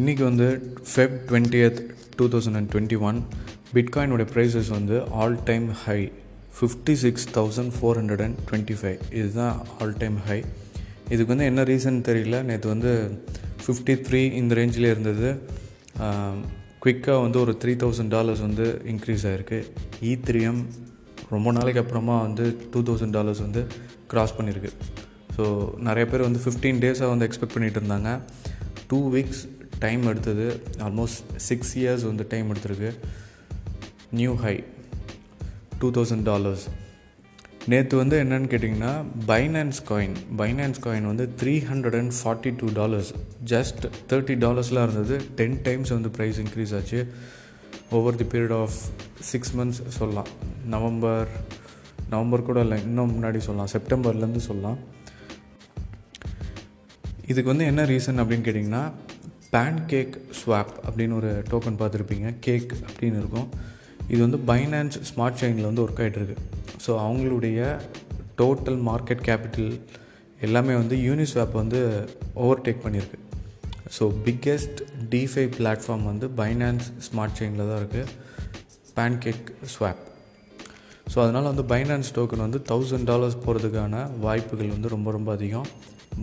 இன்றைக்கி வந்து Feb twentieth two thousand and twenty one பிட்காயினுடைய prices வந்து all time high fifty six thousand four hundred and twenty five இதுதான் all time high இதுக்கு வந்து என்ன reason தெரியல. நேற்று வந்து ஃபிஃப்டி த்ரீ இந்த ரேஞ்சில் இருந்தது. குவிக்காக வந்து ஒரு த்ரீ தௌசண்ட் டாலர்ஸ் வந்து இன்க்ரீஸ் ஆகிருக்கு ஈத்ரியம் ரொம்ப நாளைக்கு அப்புறமா வந்து டூ தௌசண்ட் டாலர்ஸ் வந்து க்ராஸ் பண்ணியிருக்கு ஸோ நிறைய பேர் வந்து ஃபிஃப்டீன் டேஸாக வந்து எக்ஸ்பெக்ட் பண்ணிகிட்டு இருந்தாங்க. டூ வீக்ஸ் டைம் எடுத்தது ஆல்மோஸ்ட் சிக்ஸ் இயர்ஸ் வந்து டைம் எடுத்திருக்கு. New high two thousand dollars நேற்று வந்து என்னென்னு கேட்டிங்கன்னா பைனான்ஸ் காயின் பைனான்ஸ் காயின் வந்து three hundred and forty two dollars just thirty டாலர்ஸ்லாம் இருந்தது. டென் டைம்ஸ் வந்து ப்ரைஸ் இன்க்ரீஸ் ஆச்சு. Over the period of six months சொல்லலாம். நவம்பர் நவம்பர் கூட இல்லை இன்னும் முன்னாடி சொல்லலாம். செப்டம்பர்லேருந்து சொல்லலாம். இதுக்கு வந்து என்ன ரீசன் அப்படின்னு கேட்டிங்கன்னா பேன் கேக் ஸ்வாப் அப்படின்னு ஒரு டோக்கன் பார்த்துருப்பீங்க. கேக் அப்படின்னு இருக்கும். இது வந்து பைனான்ஸ் ஸ்மார்ட் செயினில் வந்து ஒர்க் ஆகிட்டுருக்கு ஸோ அவங்களுடைய டோட்டல் மார்க்கெட் கேபிட்டல் எல்லாமே வந்து யூனிஸ்வாப் வந்து ஓவர்டேக் பண்ணியிருக்கு. ஸோ பிக்கெஸ்ட் டிஃபை பிளாட்ஃபார்ம் வந்து பைனான்ஸ் ஸ்மார்ட் செயினில் தான் இருக்குது பேன் கேக் ஸ்வாப் ஸோ அதனால் வந்து பைனான்ஸ் டோக்கன் வந்து தௌசண்ட் டாலர்ஸ் போகிறதுக்கான வாய்ப்புகள் வந்து ரொம்ப ரொம்ப அதிகம்.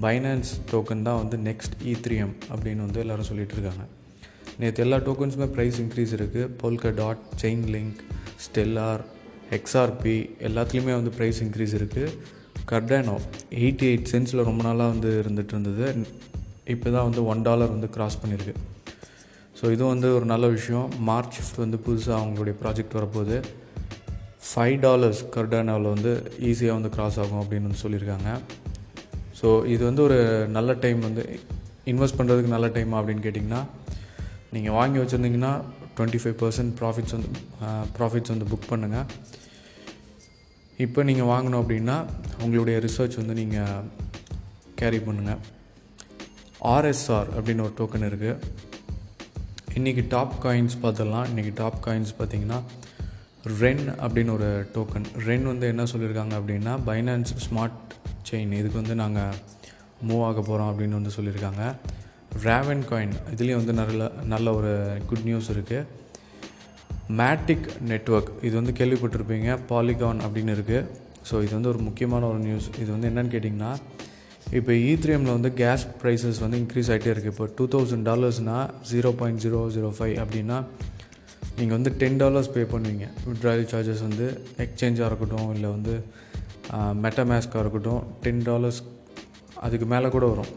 பைனான்ஸ் டோக்கன் தான் வந்து நெக்ஸ்ட் இ த்ரீஎம் அப்படின்னு வந்து எல்லோரும் சொல்லிகிட்டு இருக்காங்க நேற்று எல்லா டோக்கன்ஸுமே ப்ரைஸ் இன்க்ரீஸ் இருக்குது Polkadot Chainlink Stellar XRP எல்லாத்துலேயுமே வந்து ப்ரைஸ் இன்க்ரீஸ் இருக்குது கர்டானோ எயிட்டி எயிட் சென்ஸில் ரொம்ப நாளாக வந்து இருந்துகிட்டு இருந்தது இப்போ தான் வந்து ஒன் டாலர் வந்து க்ராஸ் பண்ணியிருக்கு ஸோ இதுவும் வந்து ஒரு நல்ல விஷயம். மார்ச் ஃபிஃப்த் வந்து புதுசாக அவங்களுடைய ப்ராஜெக்ட் வரப்போகுது. ஃபைவ் டாலர்ஸ் கர்டானோவில் வந்து ஈஸியாக வந்து க்ராஸ் ஆகும் அப்படின்னு வந்து சொல்லியிருக்காங்க. ஸோ இது வந்து ஒரு நல்ல டைம் வந்து இன்வெஸ்ட் பண்ணுறதுக்கு நல்ல டைமா அப்படின்னு கேட்டிங்கன்னா நீங்கள் வாங்கி வச்சுருந்தீங்கன்னா டுவெண்ட்டி ஃபைவ் பர்சன்ட் ப்ராஃபிட்ஸ் வந்து ப்ராஃபிட்ஸ் வந்து புக் பண்ணுங்கள் இப்போ நீங்கள் வாங்கணும் அப்படின்னா உங்களுடைய ரிசர்ச் வந்து நீங்கள் கேரி பண்ணுங்கள் ஆர்எஸ்ஆர் அப்படின்னு ஒரு டோக்கன் இருக்குது இன்றைக்கி டாப் காயின்ஸ் பார்த்துடலாம். இன்றைக்கி டாப் காயின்ஸ் பார்த்திங்கன்னா ரென் அப்படின்னு ஒரு டோக்கன் ரென் வந்து என்ன சொல்லியிருக்காங்க அப்படின்னா பைனான்ஸ் ஸ்மார்ட் செயின் இதுக்கு வந்து நாங்கள் மூவ் ஆக போகிறோம் அப்படின்னு வந்து சொல்லியிருக்காங்க ரேவன் காயின் இதுலேயும் வந்து நல்ல நல்ல ஒரு குட் நியூஸ் இருக்குது மேட்டிக் நெட்ஒர்க் இது வந்து கேள்விப்பட்டிருப்பீங்க பாலிகான் அப்படின்னு இருக்குது ஸோ இது வந்து ஒரு முக்கியமான ஒரு நியூஸ் இது வந்து என்னென்னு கேட்டிங்கன்னா இப்போ ஈத்ரியமில் வந்து கேஸ் ப்ரைஸஸ் வந்து இன்க்ரீஸ் ஆகிட்டே இருக்குது இப்போ two thousand டாலர்ஸ்னால் zero point zero zero five அப்படின்னா நீங்கள் வந்து டென் டாலர்ஸ் பே பண்ணுவீங்க. விட்ராயல் சார்ஜஸ் வந்து எக்ஸ்சேஞ்சாக இருக்கட்டும் இல்லை வந்து மெட்டமேஸ்காக இருக்கட்டும் டென் டாலர்ஸ் அதுக்கு மேலே கூட வரும்.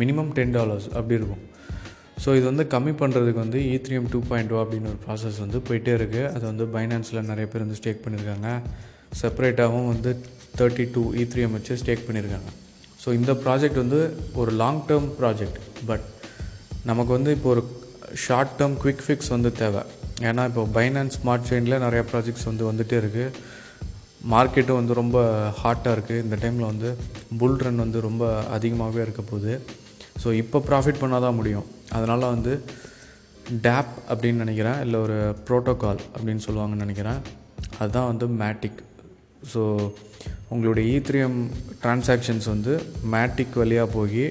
மினிமம் டென் டாலர்ஸ் அப்படி இருக்கும். ஸோ இது வந்து கம்மி பண்ணுறதுக்கு வந்து ஈத்ரியம் டூ பாயிண்ட் ஓ அப்படின்னு ஒரு ப்ராசஸ் வந்து போயிட்டே இருக்குது அது வந்து பைனான்ஸில் நிறைய பேர் வந்து ஸ்டேக் பண்ணியிருக்காங்க. செப்பரேட்டாகவும் வந்து தேர்ட்டி டூ ஈத்ரியம் வச்சு ஸ்டேக் பண்ணியிருக்காங்க. ஸோ இந்த ப்ராஜெக்ட் வந்து ஒரு லாங் டேர்ம் ப்ராஜெக்ட் பட் நமக்கு வந்து இப்போ ஒரு ஷார்ட் டேர்ம் குவிக் ஃபிக்ஸ் வந்து தேவை. ஏன்னா இப்போ பைனான்ஸ் ஸ்மார்ட் செயினில் நிறையா ப்ராஜெக்ட்ஸ் வந்து வந்துகிட்டே இருக்குது மார்க்கெட்டும் வந்து ரொம்ப ஹாட்டாக இருக்குது இந்த டைமில் வந்து புல் ரன் வந்து ரொம்ப அதிகமாகவே இருக்க போகுது. ஸோ இப்போ ப்ராஃபிட் பண்ணால் தான் முடியும். அதனால் வந்து டேப் அப்படின்னு நினைக்கிறேன். இல்லை ஒரு ப்ரோட்டோக்கால் அப்படின்னு சொல்லுவாங்கன்னு நினைக்கிறேன். அதுதான் வந்து மேட்டிக் ஸோ உங்களுடைய e ஈத்ரியம் டிரான்சாக்ஷன்ஸ் வந்து மேட்டிக் வழியாக போய்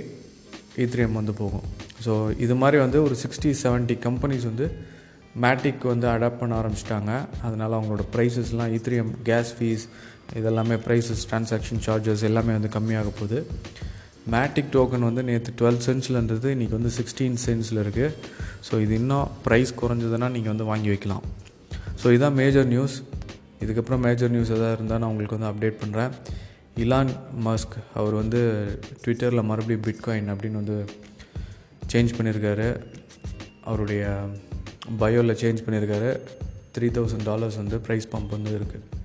ஈத்ரியம் வந்து போகும். ஸோ இது மாதிரி வந்து ஒரு சிக்ஸ்டி செவன்ட்டி கம்பெனிஸ் வந்து மேட்டிக் வந்து அடாப்ட் பண்ண ஆரம்பிச்சிட்டாங்க. அதனால் அவங்களோட ப்ரைஸஸ்லாம் ஈத்ரியம் கேஸ் ஃபீஸ் இதெல்லாமே ப்ரைஸஸ் டிரான்சாக்ஷன் சார்ஜஸ் எல்லாமே வந்து கம்மியாக போகுது. மேட்டிக் டோக்கன் வந்து நேற்று டுவெல் சென்ஸில் இருந்தது இன்றைக்கி வந்து சிக்ஸ்டீன் சென்ஸில் இருக்குது ஸோ இது இன்னும் ப்ரைஸ் குறைஞ்சதுன்னா நீங்கள் வந்து வாங்கி வைக்கலாம். ஸோ இதுதான் மேஜர் நியூஸ் இதுக்கப்புறம் மேஜர் நியூஸ் எதாவது இருந்தால் நான் உங்களுக்கு வந்து அப்டேட் பண்ணுறேன் இலான் மஸ்க் அவர் வந்து ட்விட்டரில் மறுபடியும் பிட்காயின் அப்படின்னு வந்து சேஞ்ச் பண்ணியிருக்காரு அவருடைய பயோவில் சேஞ்ச் பண்ணியிருக்காரு. த்ரீ தௌசண்ட் டாலர்ஸ் வந்து ப்ரைஸ் பம்ப் வந்து இருக்குது